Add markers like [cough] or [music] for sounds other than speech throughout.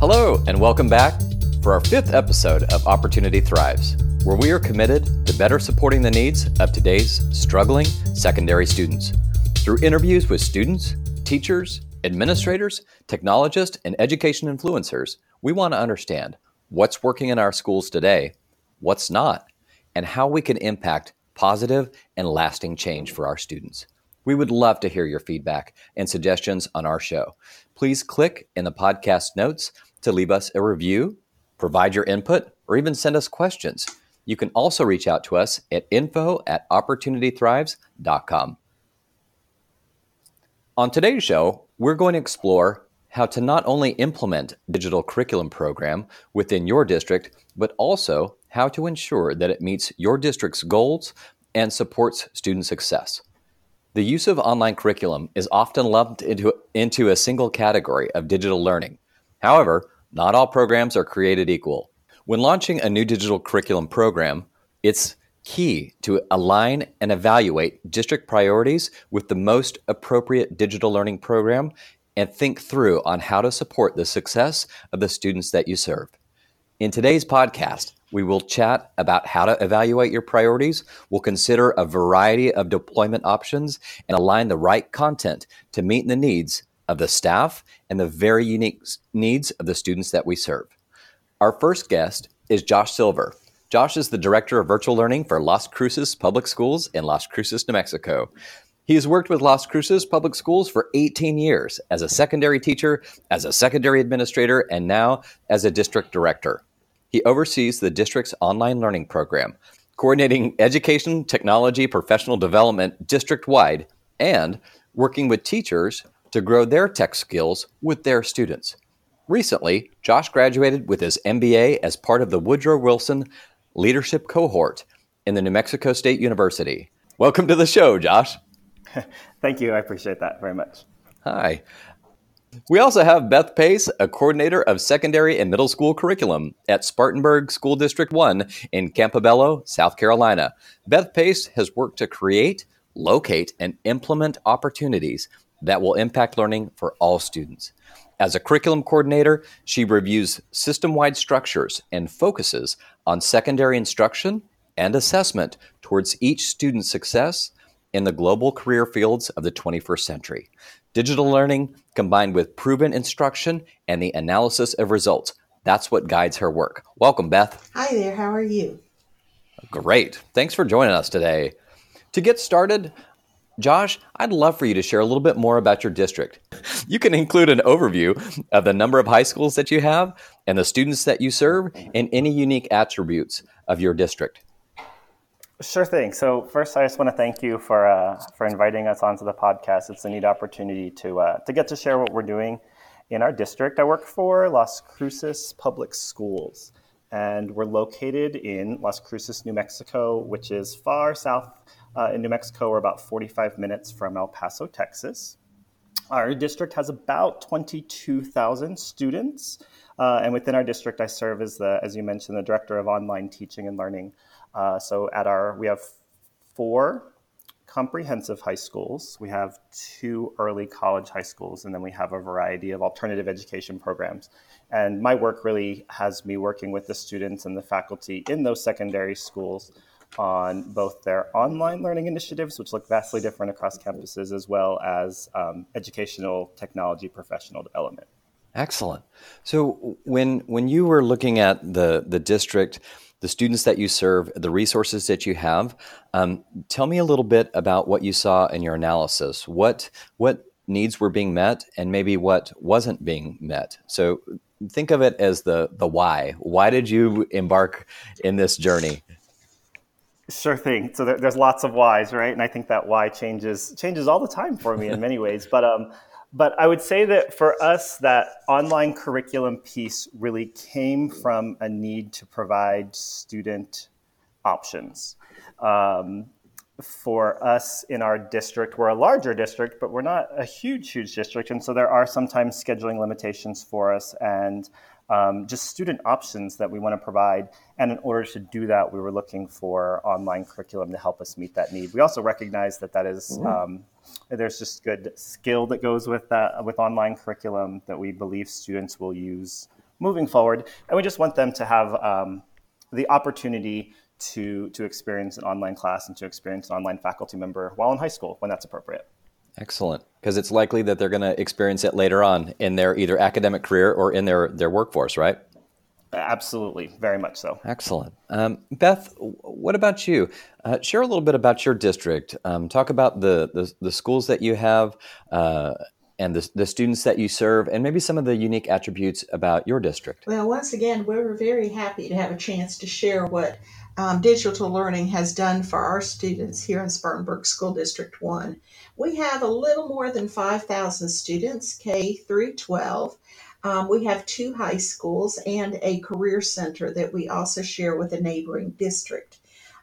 Hello, and welcome back for our fifth episode of Opportunity Thrives, where we are committed to better supporting the needs of today's struggling secondary students. Through interviews with students, teachers, administrators, technologists, and education influencers, we want to understand what's working in our schools today, what's not, and how we can impact positive and lasting change for our students. We would love to hear your feedback and suggestions on our show. Please click in the podcast notes to leave us a review, provide your input, or even send us questions. You can also reach out to us at info at opportunitythrives.com. On today's show, we're going to explore how to not only implement digital curriculum program within your district, but also how to ensure that it meets your district's goals and supports student success. The use of online curriculum is often lumped into, into a single category of digital learning. However, not all programs are created equal. When launching a new digital curriculum program, it's key to align and evaluate district priorities with the most appropriate digital learning program and think through on how to support the success of the students that you serve. In today's podcast, we will chat about how to evaluate your priorities. We'll consider a variety of deployment options and align the right content to meet the needs of the staff and the very unique needs of the students that we serve. Our first guest is Josh Silver. Josh is the Director of Virtual Learning for Las Cruces Public Schools in Las Cruces, New Mexico. He has worked with Las Cruces Public Schools for 18 years as a secondary teacher, as a secondary administrator, and now as a district director. He oversees the district's online learning program, coordinating education, technology, professional development district wide, and working with teachers to grow their tech skills with their students. Recently, Josh graduated with his MBA as part of the Woodrow Wilson Leadership Cohort in the New Mexico State University. Welcome to the show, Josh. [laughs] Thank you. I appreciate that very much. Hi. We also have Beth Pace, a coordinator of secondary and middle school curriculum at Spartanburg School District 1 in Campobello, South Carolina. Beth Pace has worked to create, locate, and implement opportunities that will impact learning for all students. As a curriculum coordinator, she reviews system wide structures and focuses on secondary instruction and assessment towards each student's success in the global career fields of the 21st century. Digital learning combined with proven instruction and the analysis of results. That's what guides her work. Welcome, Beth. Hi there. How are you? Great. Thanks for joining us today. To get started, Josh, I'd love for you to share a little bit more about your district. You can include an overview of the number of high schools that you have and the students that you serve and any unique attributes of your district. Sure thing. So first, I just want to thank you for uh, for inviting us onto the podcast. It's a neat opportunity to uh, to get to share what we're doing in our district. I work for Las Cruces Public Schools, and we're located in Las Cruces, New Mexico, which is far south uh, in New Mexico. We're about 45 minutes from El Paso, Texas. Our district has about 22,000 students, uh, and within our district, I serve as the, as you mentioned, the director of online teaching and learning uh, so at our, we have four comprehensive high schools, we have two early college high schools, and then we have a variety of alternative education programs. And my work really has me working with the students and the faculty in those secondary schools on both their online learning initiatives, which look vastly different across campuses, as well as um, educational technology professional development. Excellent. So when when you were looking at the the district, the students that you serve, the resources that you have. Um, tell me a little bit about what you saw in your analysis. What what needs were being met, and maybe what wasn't being met. So think of it as the the why. Why did you embark in this journey? Sure thing. So there, there's lots of whys, right? And I think that why changes changes all the time for me in many [laughs] ways. But um, but I would say that for us, that online curriculum piece really came from a need to provide student options. Um, for us in our district, we're a larger district, but we're not a huge, huge district. And so there are sometimes scheduling limitations for us and um, just student options that we want to provide. And in order to do that, we were looking for online curriculum to help us meet that need. We also recognize that that is, mm-hmm. um, there's just good skill that goes with that with online curriculum that we believe students will use moving forward. And we just want them to have um, the opportunity to, to experience an online class and to experience an online faculty member while in high school when that's appropriate. Excellent, because it's likely that they're going to experience it later on in their either academic career or in their, their workforce, right? Absolutely, very much so. Excellent. Um, Beth, what about you? Uh, share a little bit about your district. Um, talk about the, the, the, schools that you have uh, and the, the students that you serve, and maybe some of the unique attributes about your district. Well, once again, we're very happy to have a chance to share what um, digital learning has done for our students here in Spartanburg School District 1. We have a little more than 5,000 students, K through 12. Um, we have two high schools and a career center that we also share with a neighboring district.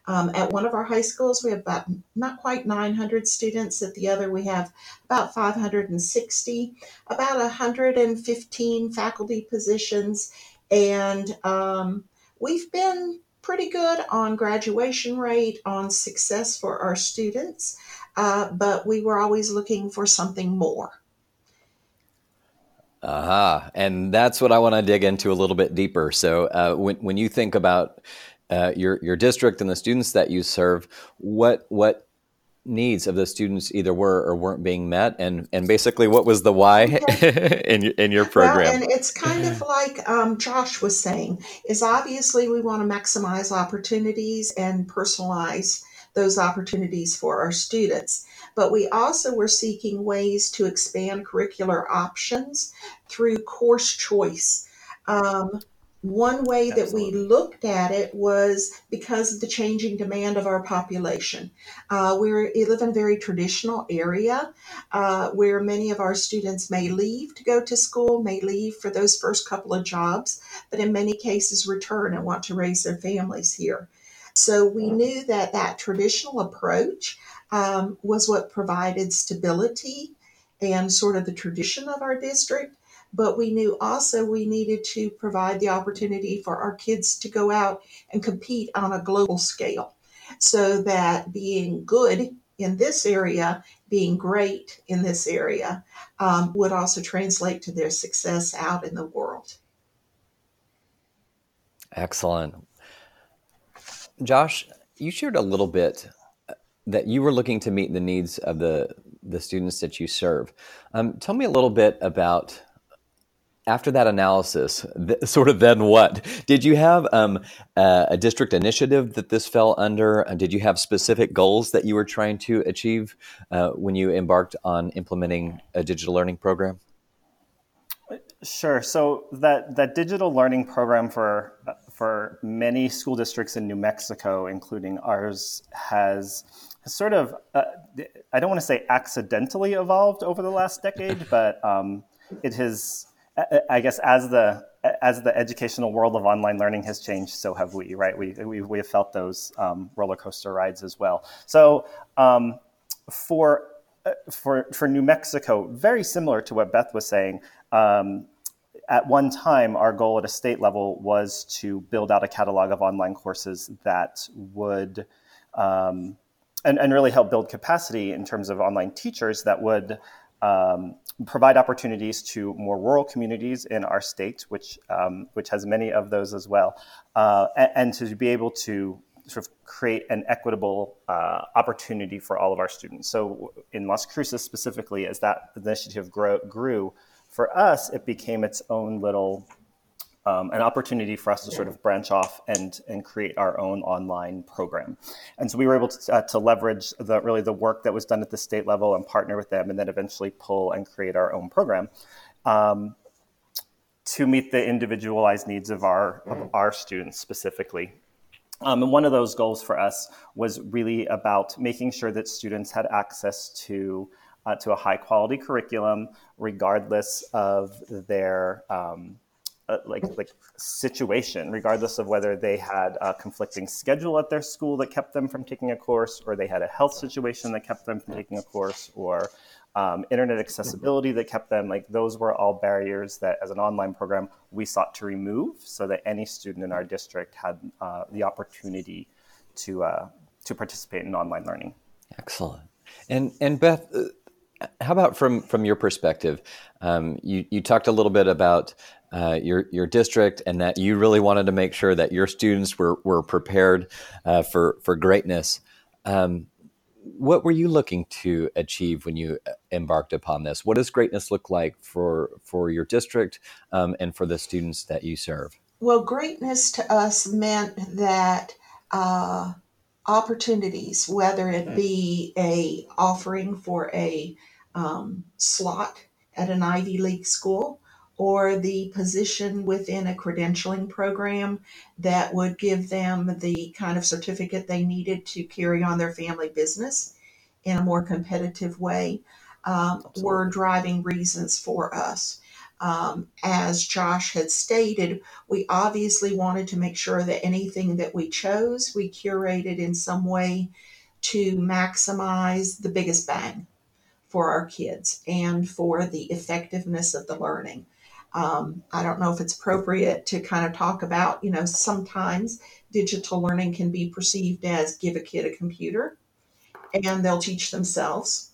Um, at one of our high schools, we have about not quite 900 students. At the other, we have about 560, about 115 faculty positions, and um, we've been pretty good on graduation rate, on success for our students, uh, but we were always looking for something more. Aha, uh-huh. and that's what I want to dig into a little bit deeper. So, uh, when when you think about uh, your your district and the students that you serve, what what needs of the students either were or weren't being met, and and basically what was the why [laughs] in in your program? Well, and it's kind of [laughs] like um, Josh was saying, is obviously we want to maximize opportunities and personalize those opportunities for our students. But we also were seeking ways to expand curricular options through course choice. Um, one way that we looked at it was because of the changing demand of our population. Uh, we live in a very traditional area uh, where many of our students may leave to go to school, may leave for those first couple of jobs, but in many cases return and want to raise their families here. So we knew that that traditional approach um, was what provided stability and sort of the tradition of our district but we knew also we needed to provide the opportunity for our kids to go out and compete on a global scale so that being good in this area, being great in this area, um, would also translate to their success out in the world. Excellent. Josh, you shared a little bit uh, that you were looking to meet the needs of the, the students that you serve. Um, tell me a little bit about after that analysis, th- [laughs] sort of then what? Did you have um, uh, a district initiative that this fell under? Uh, did you have specific goals that you were trying to achieve uh, when you embarked on implementing a digital learning program? Sure. So that that digital learning program for for many school districts in New Mexico, including ours, has sort of uh, I don't want to say accidentally evolved over the last decade, [laughs] but um, it has I guess as the as the educational world of online learning has changed, so have we, right? We we, we have felt those um, roller coaster rides as well. So um, for uh, for for New Mexico, very similar to what Beth was saying. Um, at one time, our goal at a state level was to build out a catalog of online courses that would um, and, and really help build capacity in terms of online teachers that would um, provide opportunities to more rural communities in our state, which um, which has many of those as well, uh, and, and, to be able to sort of create an equitable uh, opportunity for all of our students. So in Las Cruces specifically, as that initiative grow, grew, for us it became its own little um, an opportunity for us to sort of branch off and and create our own online program. And so we were able to, uh, to leverage the really the work that was done at the state level and partner with them, and then eventually pull and create our own program. Um, to meet the individualized needs of our of our students specifically, um, and one of those goals for us was really about making sure that students had access to uh, to a high quality curriculum, regardless of their um, uh, like like situation, regardless of whether they had a conflicting schedule at their school that kept them from taking a course, or they had a health situation that kept them from taking a course, or um, internet accessibility that kept them. Like those were all barriers that, as an online program, we sought to remove, so that any student in our district had uh, the opportunity to uh, to participate in online learning. Excellent. And and Beth, uh, how about from from your perspective? Um, you you talked a little bit about uh, your your district, and that you really wanted to make sure that your students were were prepared uh, for for greatness. Um, what were you looking to achieve when you uh, embarked upon this? What does greatness look like for for your district um, and for the students that you serve? Well, greatness to us meant that uh, opportunities, whether it be a offering for a um, slot at an Ivy League school or the position within a credentialing program that would give them the kind of certificate they needed to carry on their family business in a more competitive way, um, were driving reasons for us. Um, as Josh had stated, we obviously wanted to make sure that anything that we chose, we curated in some way to maximize the biggest bang for our kids and for the effectiveness of the learning. Um, I don't know if it's appropriate to kind of talk about, you know, sometimes digital learning can be perceived as give a kid a computer and they'll teach themselves.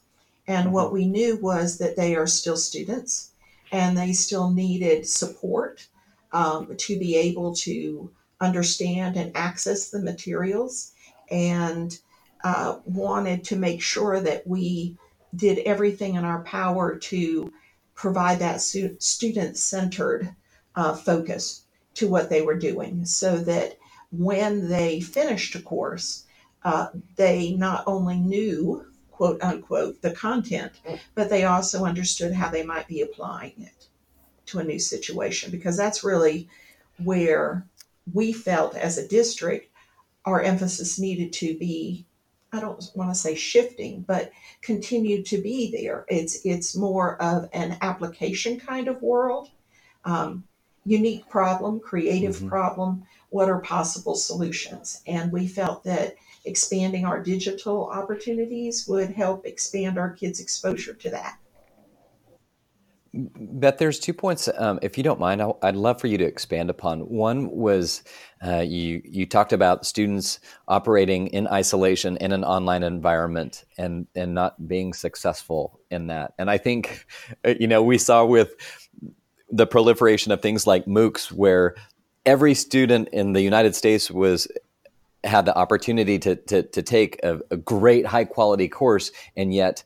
And what we knew was that they are still students and they still needed support um, to be able to understand and access the materials and uh, wanted to make sure that we did everything in our power to provide that student centered uh, focus to what they were doing so that when they finished a course, uh, they not only knew, quote unquote, the content, but they also understood how they might be applying it to a new situation because that's really where we felt as a district our emphasis needed to be I don't want to say shifting, but continue to be there. It's it's more of an application kind of world, um, unique problem, creative mm-hmm. problem. What are possible solutions? And we felt that expanding our digital opportunities would help expand our kids' exposure to that. Beth, there's two points. Um, if you don't mind, i would love for you to expand upon. One was uh, you you talked about students operating in isolation in an online environment and and not being successful in that. And I think uh, you know we saw with the proliferation of things like MOOCs, where every student in the United States was had the opportunity to to, to take a, a great high quality course, and yet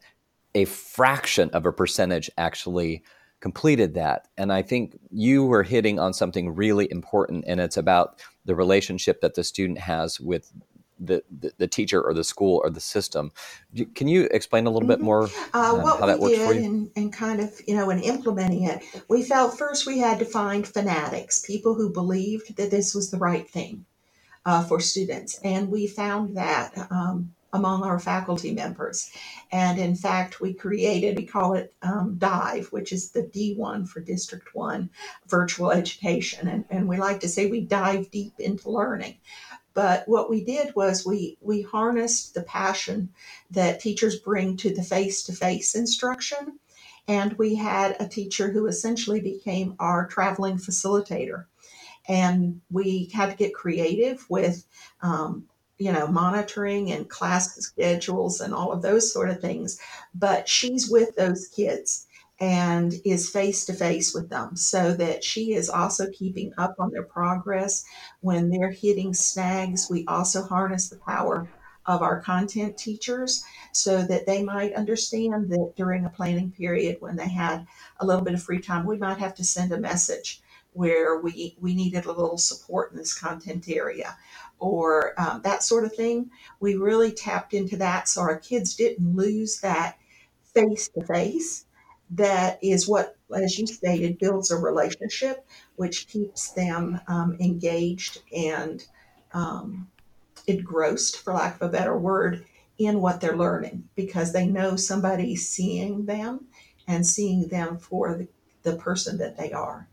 a fraction of a percentage actually completed that. And I think you were hitting on something really important, and it's about the relationship that the student has with the, the, the, teacher or the school or the system. Can you explain a little mm-hmm. bit more uh, um, what how that we works did for you? And, and kind of, you know, in implementing it, we felt first we had to find fanatics, people who believed that this was the right thing uh, for students. And we found that um, among our faculty members. And in fact, we created, we call it um, DIVE, which is the D1 for District 1 virtual education. And, and we like to say we dive deep into learning. But what we did was we, we harnessed the passion that teachers bring to the face to face instruction. And we had a teacher who essentially became our traveling facilitator. And we had to get creative with um, you know, monitoring and class schedules and all of those sort of things. But she's with those kids and is face to face with them so that she is also keeping up on their progress. When they're hitting snags, we also harness the power of our content teachers so that they might understand that during a planning period when they had a little bit of free time, we might have to send a message where we, we needed a little support in this content area or um, that sort of thing. We really tapped into that so our kids didn't lose that face to face. That is what, as you stated, builds a relationship, which keeps them um, engaged and um, engrossed, for lack of a better word, in what they're learning because they know somebody's seeing them and seeing them for the, the person that they are.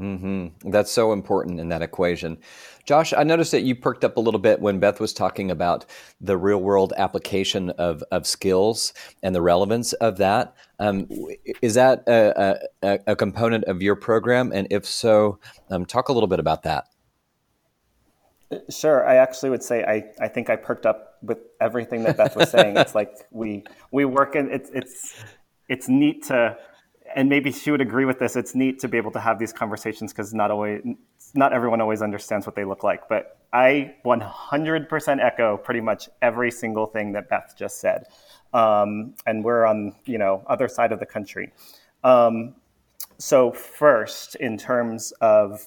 Mm-hmm. That's so important in that equation. Josh, I noticed that you perked up a little bit when Beth was talking about the real world application of, of skills and the relevance of that. Um, is that a, a, a, component of your program? And if so, um, talk a little bit about that. Sure. I actually would say I, I think I perked up with everything that Beth was saying. it's like we we work in it's it's it's neat to and maybe she would agree with this. It's neat to be able to have these conversations because not always, not everyone always understands what they look like. But I 100% echo pretty much every single thing that Beth just said. Um, and we're on you know other side of the country. Um, so first, in terms of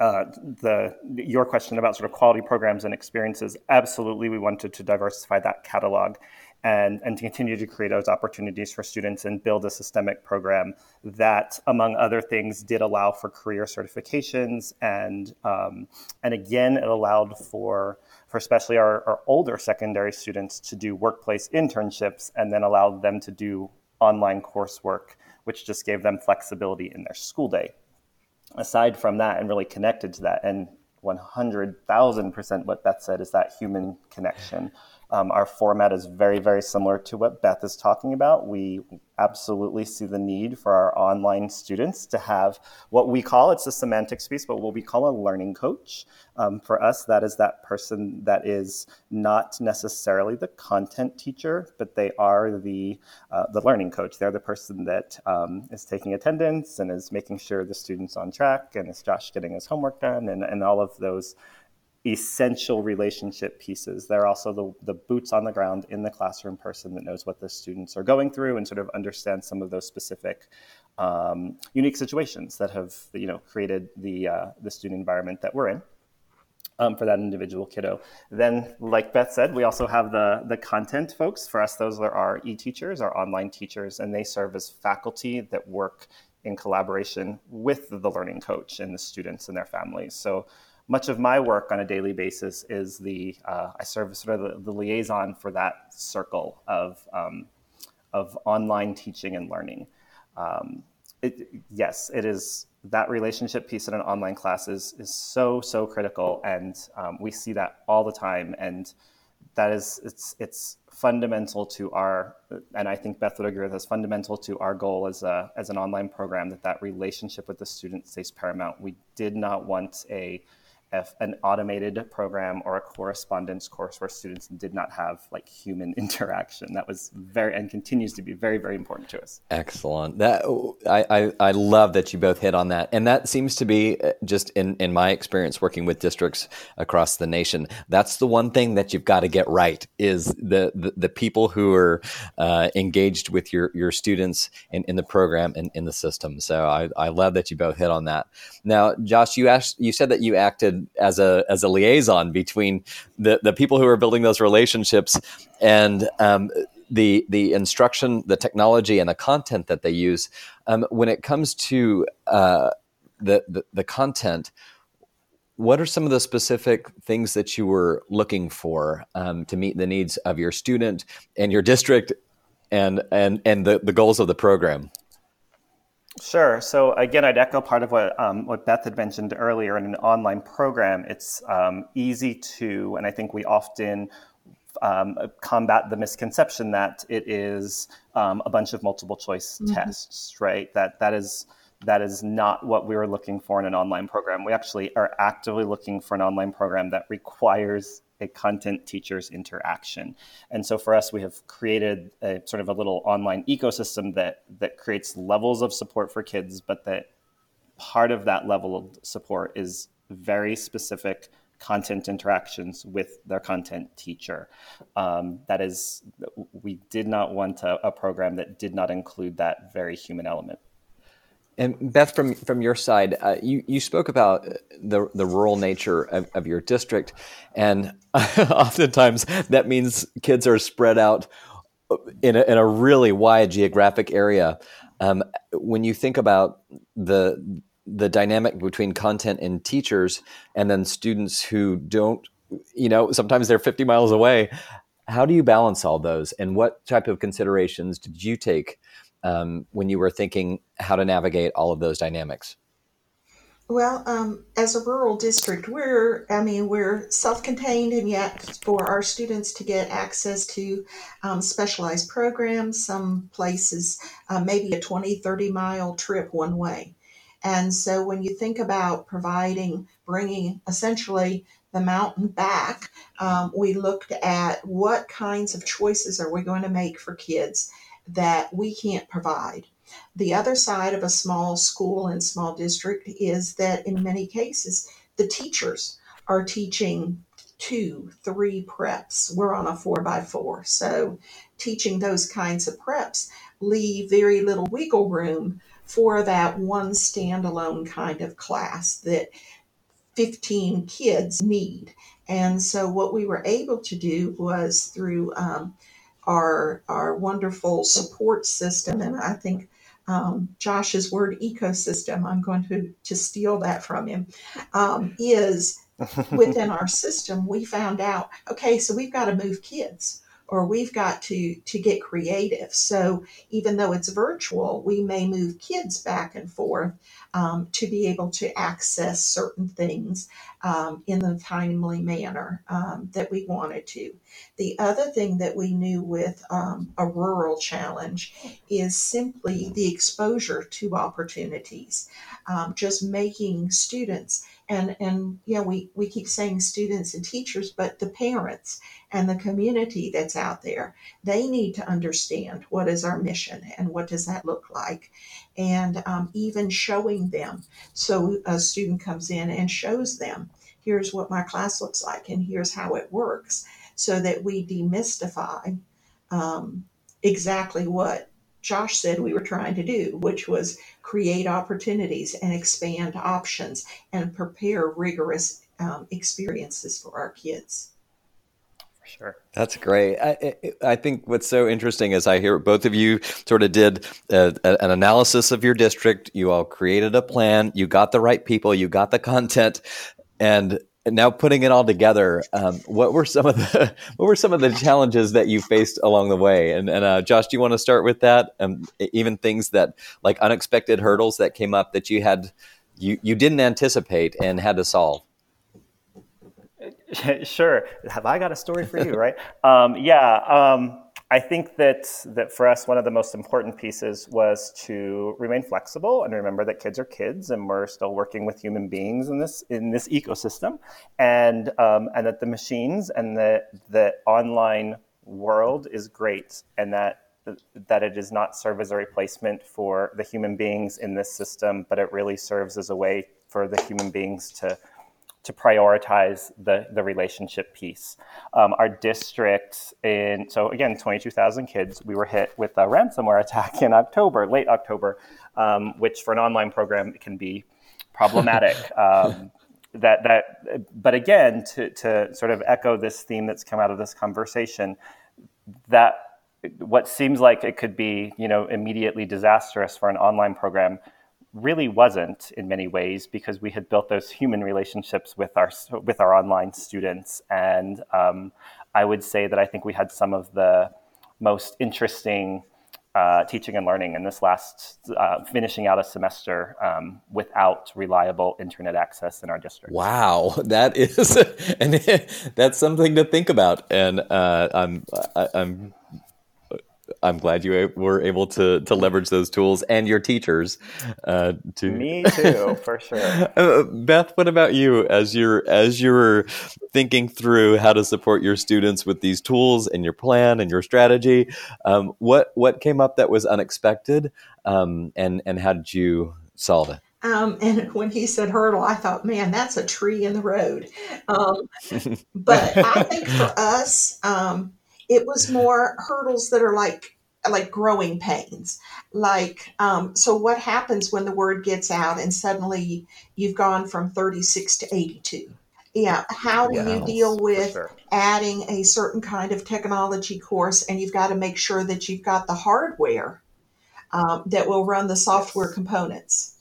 uh, the your question about sort of quality programs and experiences, absolutely, we wanted to diversify that catalog and, and to continue to create those opportunities for students and build a systemic program that, among other things, did allow for career certifications and um, and again, it allowed for for especially our, our older secondary students to do workplace internships and then allowed them to do online coursework, which just gave them flexibility in their school day aside from that and really connected to that and 100,000% what Beth said is that human connection. Um, our format is very, very similar to what Beth is talking about. We absolutely see the need for our online students to have what we call it's a semantics piece, but what we call a learning coach. Um, for us, that is that person that is not necessarily the content teacher, but they are the uh, the learning coach. They're the person that um, is taking attendance and is making sure the student's on track, and is Josh getting his homework done, and, and all of those essential relationship pieces. They're also the, the boots on the ground in the classroom person that knows what the students are going through and sort of understands some of those specific um, unique situations that have you know created the uh, the student environment that we're in. Um, for that individual kiddo. Then, like Beth said, we also have the the content folks. For us, those are our e-teachers, our online teachers, and they serve as faculty that work in collaboration with the learning coach and the students and their families. So much of my work on a daily basis is the uh, I serve as sort of the, the, liaison for that circle of um, of online teaching and learning. Um, it, yes, it is that relationship piece in an online class is is so so critical, and um, we see that all the time, and that is it's it's fundamental to our and I think Beth would agree with us fundamental to our goal as a as an online program that that relationship with the student stays paramount. We did not want a an automated program or a correspondence course where students did not have like human [laughs] interaction. That was very and continues to be very very important to us. Excellent. That I I, I love that you both hit on that, and that seems to be uh, just in in my experience working with districts across the nation. That's the one thing that you've got to get right is the the, the people who are uh, engaged with your your students in, in the program and in the system. So I I love that you both hit on that. Now, Josh, you asked you said that you acted as a as a liaison between the the people who are building those relationships and um, the the instruction, the technology, and the content that they use. Um, when it comes to uh, the, the the content, what are some of the specific things that you were looking for um, to meet the needs of your student and your district and and and the, the goals of the program? Sure. So again, I'd echo part of what um, what Beth had mentioned earlier. In an online program, it's um, easy to, and I think we often um, combat the misconception that it is um, a bunch of multiple choice mm-hmm. tests, right? That that is that is not what we were looking for in an online program. We actually are actively looking for an online program that requires a content teacher's interaction. And so for us, we have created a sort of a little online ecosystem that that creates levels of support for kids, but that part of that level of support is very specific content interactions with their content teacher. Um, that is, we did not want a, a program that did not include that very human element. And Beth, from from your side, uh, you you spoke about the the rural nature of, of your district, and [laughs] oftentimes that means kids are spread out in a, in a really wide geographic area. Um, when you think about the the dynamic between content and teachers, and then students who don't, you know, sometimes they're fifty miles away. How do you balance all those, and what type of considerations did you take? Um, when you were thinking how to navigate all of those dynamics? Well, um, as a rural district, we're, I mean, we're self contained, and yet for our students to get access to um, specialized programs, some places, uh, maybe a 20, 30 mile trip one way. And so when you think about providing, bringing essentially the mountain back, um, we looked at what kinds of choices are we going to make for kids that we can't provide. The other side of a small school and small district is that in many cases, the teachers are teaching two, three preps. We're on a four by four. So teaching those kinds of preps leave very little wiggle room for that one standalone kind of class that 15 kids need. And so what we were able to do was through um, our our wonderful support system, and I think um, Josh's word ecosystem, I'm going to, to steal that from him, um, is [laughs] within our system, we found out, okay, so we've got to move kids or we've got to to get creative. So even though it's virtual, we may move kids back and forth um, to be able to access certain things um, in the timely manner um, that we wanted to. The other thing that we knew with um, a rural challenge is simply the exposure to opportunities, um, just making students and and yeah we we keep saying students and teachers but the parents and the community that's out there they need to understand what is our mission and what does that look like? And um, even showing them. So a student comes in and shows them here's what my class looks like and here's how it works so that we demystify um, exactly what Josh said we were trying to do, which was create opportunities and expand options and prepare rigorous um, experiences for our kids. For sure. That's great. I, I think what's so interesting is I hear both of you sort of did a, a, an analysis of your district. You all created a plan. You got the right people. You got the content. And now putting it all together, um, what were some of the [laughs] what were some of the challenges that you faced along the way? And, and uh, Josh, do you want to start with that? Um, even things that like unexpected hurdles that came up that you had you you didn't anticipate and had to solve. [laughs] Sure. Have I got a story for you? Right? um, yeah. I think that that for us, one of the most important pieces was to remain flexible and remember that kids are kids, and we're still working with human beings in this in this ecosystem, and um, and that the machines and the the online world is great, and that that it does not serve as a replacement for the human beings in this system, but it really serves as a way for the human beings to to prioritize the, the relationship piece. Um, our district in, so again, 22,000 kids, we were hit with a ransomware attack in October, late October, um, which for an online program can be problematic. [laughs] um, that, that, but again, to, to sort of echo this theme that's come out of this conversation, that what seems like it could be, you know, immediately disastrous for an online program really wasn't in many ways because we had built those human relationships with our with our online students and um, I would say that I think we had some of the most interesting uh, teaching and learning in this last uh, finishing out a semester um, without reliable internet access in our district. Wow, [laughs] that is, [laughs] and that's something to think about. And uh, I'm I'm I'm glad you were able to to leverage those tools and your teachers. Uh, to me [laughs] too, for sure. Uh, Beth, what about you? As you're as you're thinking through how to support your students with these tools and your plan and your strategy, um, what what came up that was unexpected, um, and and how did you solve it? Um, and [laughs] when he said hurdle, I thought, man, that's a tree in the road. Um, [laughs] but I think for us, um, it was more hurdles that are like like growing pains. Like um, so what happens when the word gets out and suddenly you've gone from 36 to 82 yeah how do you deal with sure. adding a certain kind of technology course and you've got to make sure that you've got the hardware um, that will run the software components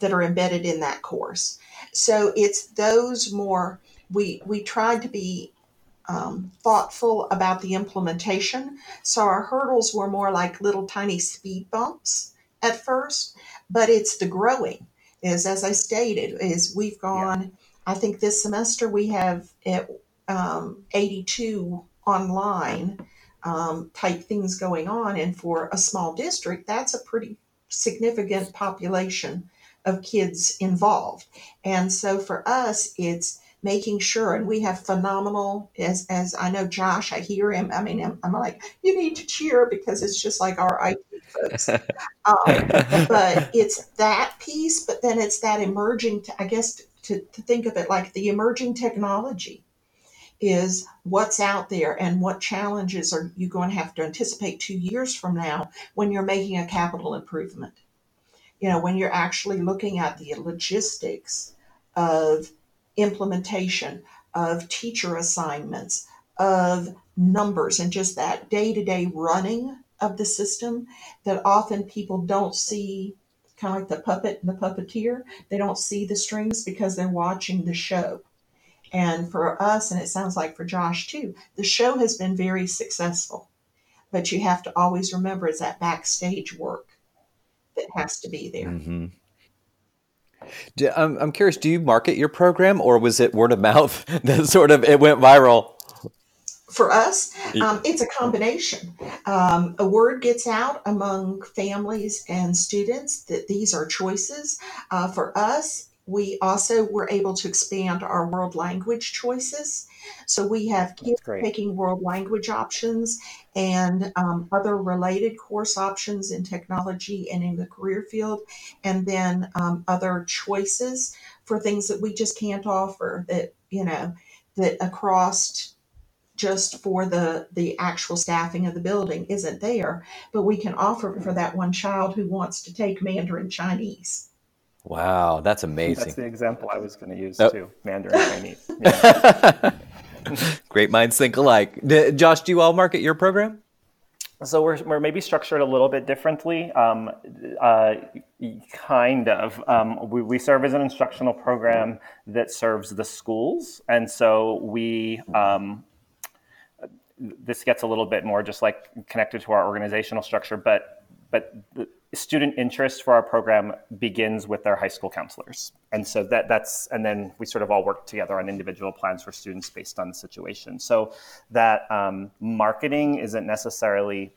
that are embedded in that course? So it's those more we we tried to be um, thoughtful about the implementation. So our hurdles were more like little tiny speed bumps at first, but it's the growing is as I stated is we've gone. Yeah. I think this semester we have at, um, 82 online um, type things going on, and for a small district, that's a pretty significant population of kids involved. And so for us, it's making sure and we have phenomenal as as i know josh i hear him i mean i'm, I'm like you need to cheer because it's just like our it folks. [laughs] Um, but it's that piece but then it's that emerging i guess to, to think of it like the emerging technology is what's out there and what challenges are you going to have to anticipate two years from now when you're making a capital improvement? You know when you're actually looking at the logistics of implementation of teacher assignments of numbers and just that day-to-day running of the system that often people don't see kind of like the puppet and the puppeteer they don't see the strings because they're watching the show and for us, and it sounds like for Josh too, the show has been very successful. But you have to always remember it's that backstage work that has to be there. Mm-hmm. Do, I'm, I'm curious, do you market your program or was it word of mouth [laughs] that sort of it went viral? For us, um, it's a combination. Um, a word gets out among families and students that these are choices. Uh, for us, we also were able to expand our world language choices. So we have kids taking world language options and um, other related course options in technology and in the career field, and then um, other choices for things that we just can't offer that, you know, that across just for the the actual staffing of the building isn't there but we can offer for that one child who wants to take mandarin chinese Wow, that's amazing. That's the example I was going to use oh. too. Mandarin Chinese. Yeah. [laughs] [laughs] Great minds think alike. D- Josh, do you all market your program? So we're, we're maybe structured a little bit differently, um, uh, kind of. Um, we, we serve as an instructional program that serves the schools, and so we um, this gets a little bit more just like connected to our organizational structure, but but student interest for our program begins with their high school counselors. And so that that's and then we sort of all work together on individual plans for students based on the situation. So that um, marketing isn't necessarily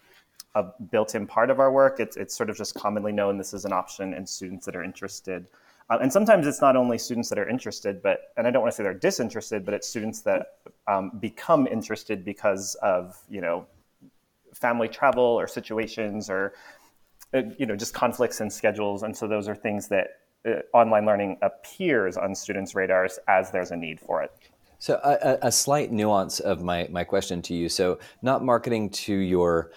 a built-in part of our work. It's, it's sort of just commonly known this is an option and students that are interested. Um, and sometimes it's not only students that are interested but and i don't want to say they're disinterested but it's students that um, become interested because of you know family travel or situations or uh, you know, just conflicts and schedules. And so those are things that uh, online learning appears on students' radars as there's a need for it. So a, a, slight nuance of my, my question to you. So not marketing to your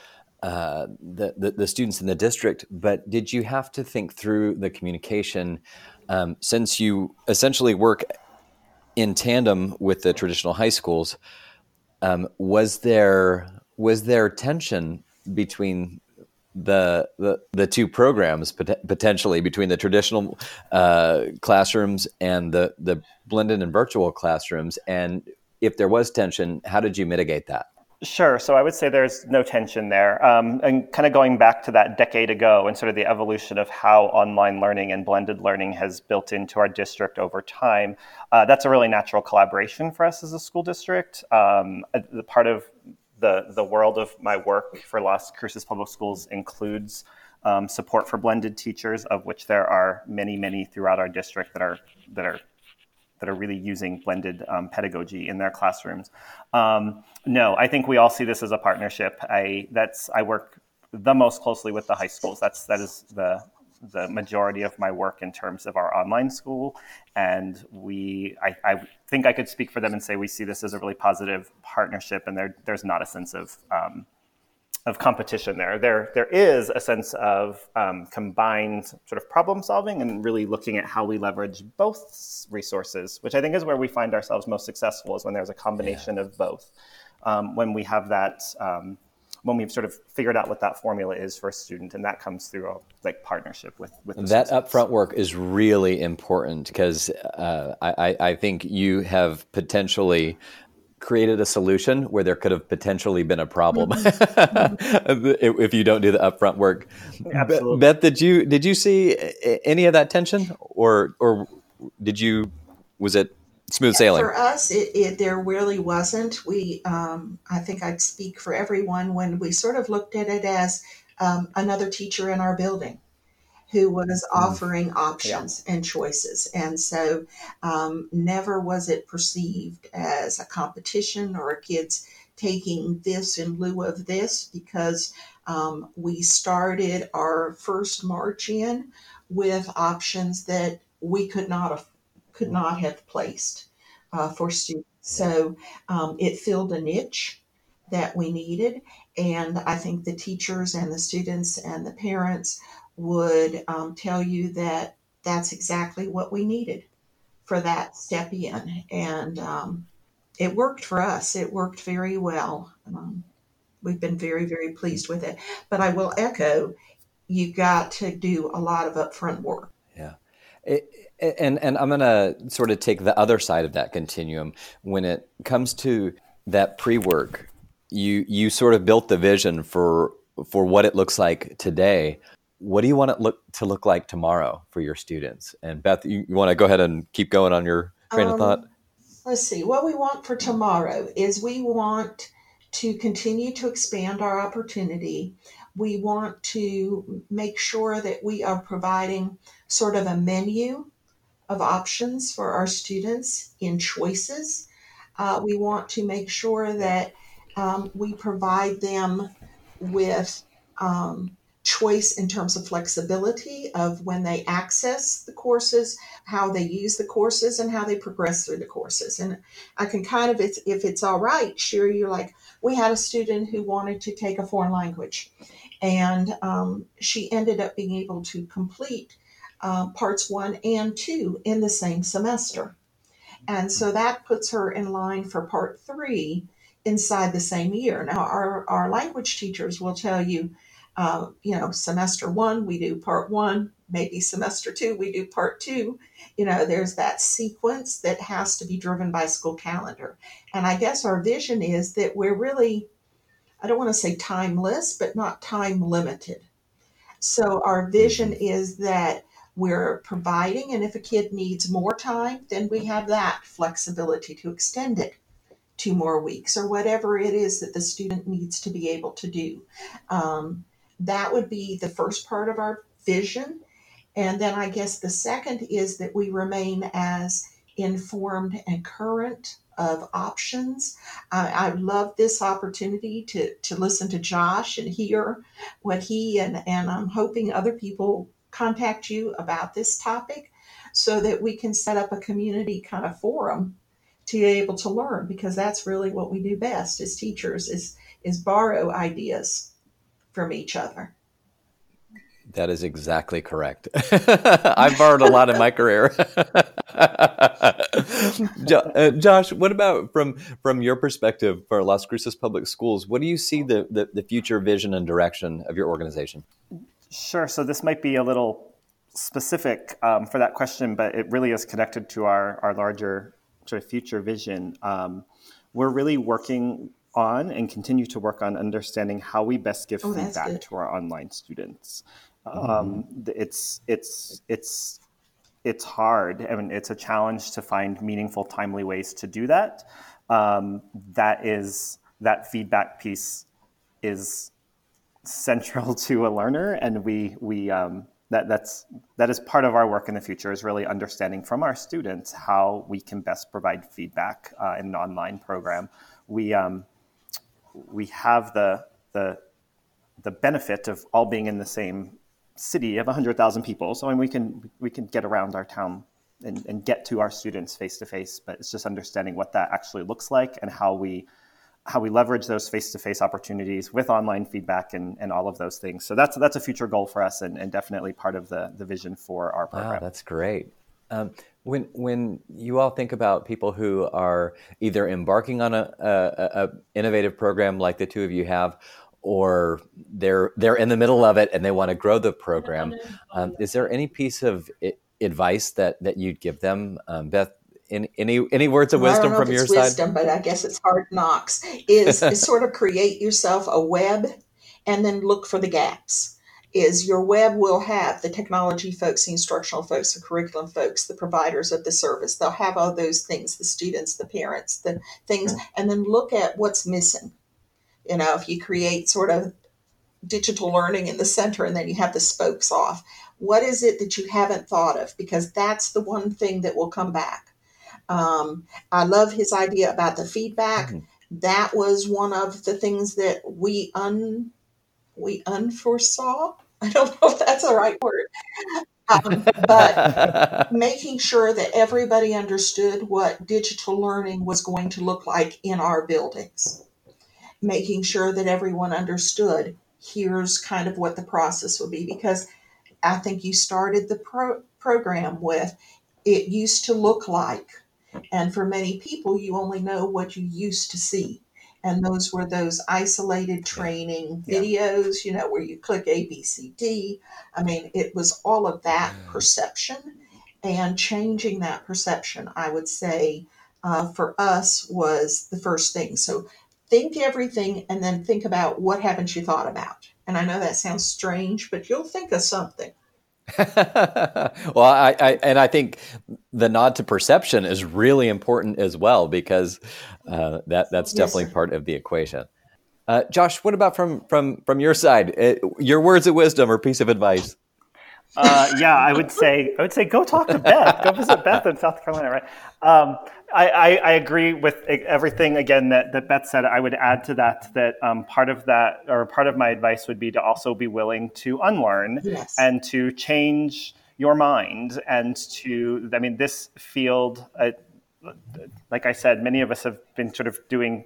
uh, the, the, the students in the district, but did you have to think through the communication um, since you essentially work in tandem with the traditional high schools? Um, was there was there tension between the the, the two programs pot- potentially between the traditional uh, classrooms and the the blended and virtual classrooms and if there was tension how did you mitigate that Sure. So I would say there's no tension there. Um, and kind of going back to that decade ago and sort of the evolution of how online learning and blended learning has built into our district over time, uh, that's a really natural collaboration for us as a school district. Um, the part of the, the world of my work for Las Cruces Public Schools includes um, support for blended teachers, of which there are many, many throughout our district that are that are that are really using blended um, pedagogy in their classrooms. Um, no, I think we all see this as a partnership. I that's I work the most closely with the high schools. That's that is the the majority of my work in terms of our online school. And we, I, I, think I could speak for them and say we see this as a really positive partnership, and there, there's not a sense of um, of competition there. There, there is a sense of um, combined sort of problem solving and really looking at how we leverage both resources, which I think is where we find ourselves most successful is when there's a combination yeah. of both. Um, when we have that um, when we've sort of figured out what that formula is for a student, and that comes through a like partnership with with that upfront work is really important because uh, I, I think you have potentially created a solution where there could have potentially been a problem mm-hmm. [laughs] if you don't do the upfront work. Absolutely. Beth, did you did you see any of that tension, or or did you was it smooth sailing. For us, it, it there really wasn't. We, um, I think I'd speak for everyone when we sort of looked at it as um, another teacher in our building who was mm. offering options yeah. and choices. And so um, never was it perceived as a competition or a kid's taking this in lieu of this because um, we started our first march in with options that we could not have, could not have placed uh, for students. So um, it filled a niche that we needed, and I think the teachers and the students and the parents would um, tell you that that's exactly what we needed for that step in, and um, it worked for us. It worked very well. Um, we've been very, very pleased with it. But I will echo, you got to do a lot of upfront work. Yeah. It, and and I'm going to sort of take the other side of that continuum when it comes to that pre-work. You you sort of built the vision for for what it looks like today. What do you want it look to look like tomorrow for your students? And Beth, you, you want to go ahead and keep going on your train um, of thought? Let's see. What we want for tomorrow is we want to continue to expand our opportunity. We want to make sure that we are providing sort of a menu of options for our students in choices. Uh, we want to make sure that um, we provide them with um, choice in terms of flexibility of when they access the courses, how they use the courses, and how they progress through the courses. And I can kind of, if, if it's all right, share you like, we had a student who wanted to take a foreign language, and um, she ended up being able to complete uh, parts one and two in the same semester. And so that puts her in line for part three inside the same year. Now, our, our language teachers will tell you uh, you know, semester one, we do part one, maybe semester two, we do part two. You know, there's that sequence that has to be driven by school calendar. And I guess our vision is that we're really, I don't want to say timeless, but not time limited. So our vision mm-hmm. is that we're providing, and if a kid needs more time, then we have that flexibility to extend it two more weeks or whatever it is that the student needs to be able to do. Um, that would be the first part of our vision. And then I guess the second is that we remain as informed and current of options. I, I love this opportunity to, to listen to Josh and hear what he and, and I'm hoping other people contact you about this topic so that we can set up a community kind of forum to be able to learn because that's really what we do best as teachers is is borrow ideas from each other. That is exactly correct. [laughs] I've borrowed a lot in my career. [laughs] uh, Josh, what about from from your perspective for Las Cruces Public Schools? What do you see the, the, the future vision and direction of your organization? Sure. So this might be a little specific um, for that question, but it really is connected to our our larger sort of future vision. Um, we're really working on and continue to work on understanding how we best give oh, feedback to our online students. Mm-hmm. Um, it's it's it's it's hard. I mean, it's a challenge to find meaningful, timely ways to do that. Um, that is that feedback piece is central [laughs] to a learner, and we we um, that that's that is part of our work in the future is really understanding from our students how we can best provide feedback uh, in an online program. We um, we have the the the benefit of all being in the same city of 100,000 people. So I mean, we can we can get around our town and, and get to our students face to face, but it's just understanding what that actually looks like and how we how we leverage those face-to-face opportunities with online feedback and, and all of those things. So that's that's a future goal for us and, and definitely part of the, the vision for our program. Wow, that's great. Um, when when you all think about people who are either embarking on a, a, a, innovative program like the two of you have, or they're they're in the middle of it and they want to grow the program, [laughs] um, is there any piece of advice that that you'd give them, um, Beth? Any, any any words of wisdom from your wisdom, side? but I guess it's hard knocks. Is, is [laughs] sort of create yourself a web, and then look for the gaps is your web will have the technology folks, the instructional folks, the curriculum folks, the providers of the service. They'll have all those things, the students, the parents, the things, and then look at what's missing. You know, if you create sort of digital learning in the center and then you have the spokes off. What is it that you haven't thought of? Because that's the one thing that will come back. Um, I love his idea about the feedback. Mm-hmm. That was one of the things that we un we unforesaw. I don't know if that's the right word. Um, but [laughs] making sure that everybody understood what digital learning was going to look like in our buildings. Making sure that everyone understood here's kind of what the process would be because I think you started the pro- program with it used to look like. And for many people, you only know what you used to see. And those were those isolated training yeah. videos, you know, where you click A, B, C, D. I mean, it was all of that perception and changing that perception, I would say, uh, for us was the first thing. So think everything and then think about what haven't you thought about. And I know that sounds strange, but you'll think of something. [laughs] well, I, I, and I think the nod to perception is really important as well because uh, that that's definitely part of the equation. Uh, Josh, what about from from from your side? Uh, your words of wisdom or piece of advice? Uh, yeah, I would say I would say go talk to Beth. Go visit Beth in South Carolina, right? Um, I, I, I, agree with everything again that, that Beth said. I would add to that that um, part of that or part of my advice would be to also be willing to unlearn yes. and to change your mind and to I mean this field. Uh, like I said, many of us have been sort of doing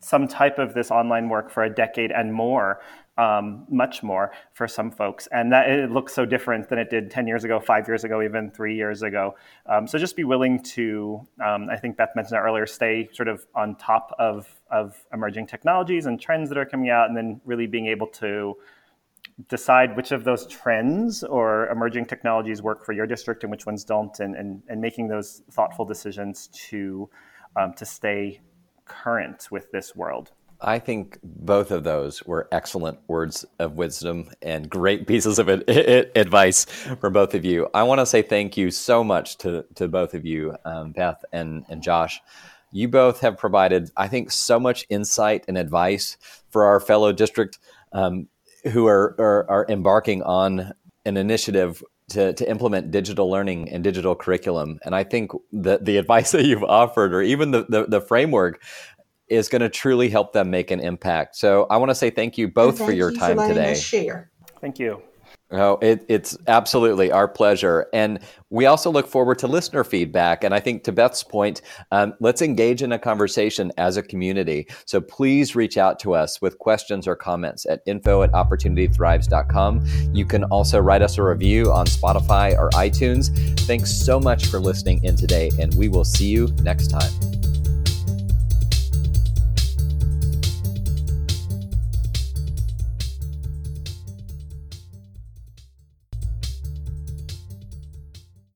some type of this online work for a decade and more um, much more for some folks. And that it looks so different than it did 10 years ago, five years ago, even three years ago. Um, so just be willing to, um, I think Beth mentioned that earlier, stay sort of on top of, of emerging technologies and trends that are coming out, and then really being able to decide which of those trends or emerging technologies work for your district and which ones don't, and, and, and making those thoughtful decisions to, um, to stay current with this world. I think both of those were excellent words of wisdom and great pieces of [laughs] advice from both of you. I want to say thank you so much to, to both of you, um, Beth and, and Josh. You both have provided, I think, so much insight and advice for our fellow district um, who are, are, are embarking on an initiative to, to implement digital learning and digital curriculum. And I think that the [laughs] advice that you've offered, or even the, the, the framework, is going to truly help them make an impact. So I want to say thank you both thank for your you time for today. share. Thank you. Oh, it, it's absolutely our pleasure. And we also look forward to listener feedback. And I think to Beth's point, um, let's engage in a conversation as a community. So please reach out to us with questions or comments at info at opportunitythrives.com. You can also write us a review on Spotify or iTunes. Thanks so much for listening in today, and we will see you next time.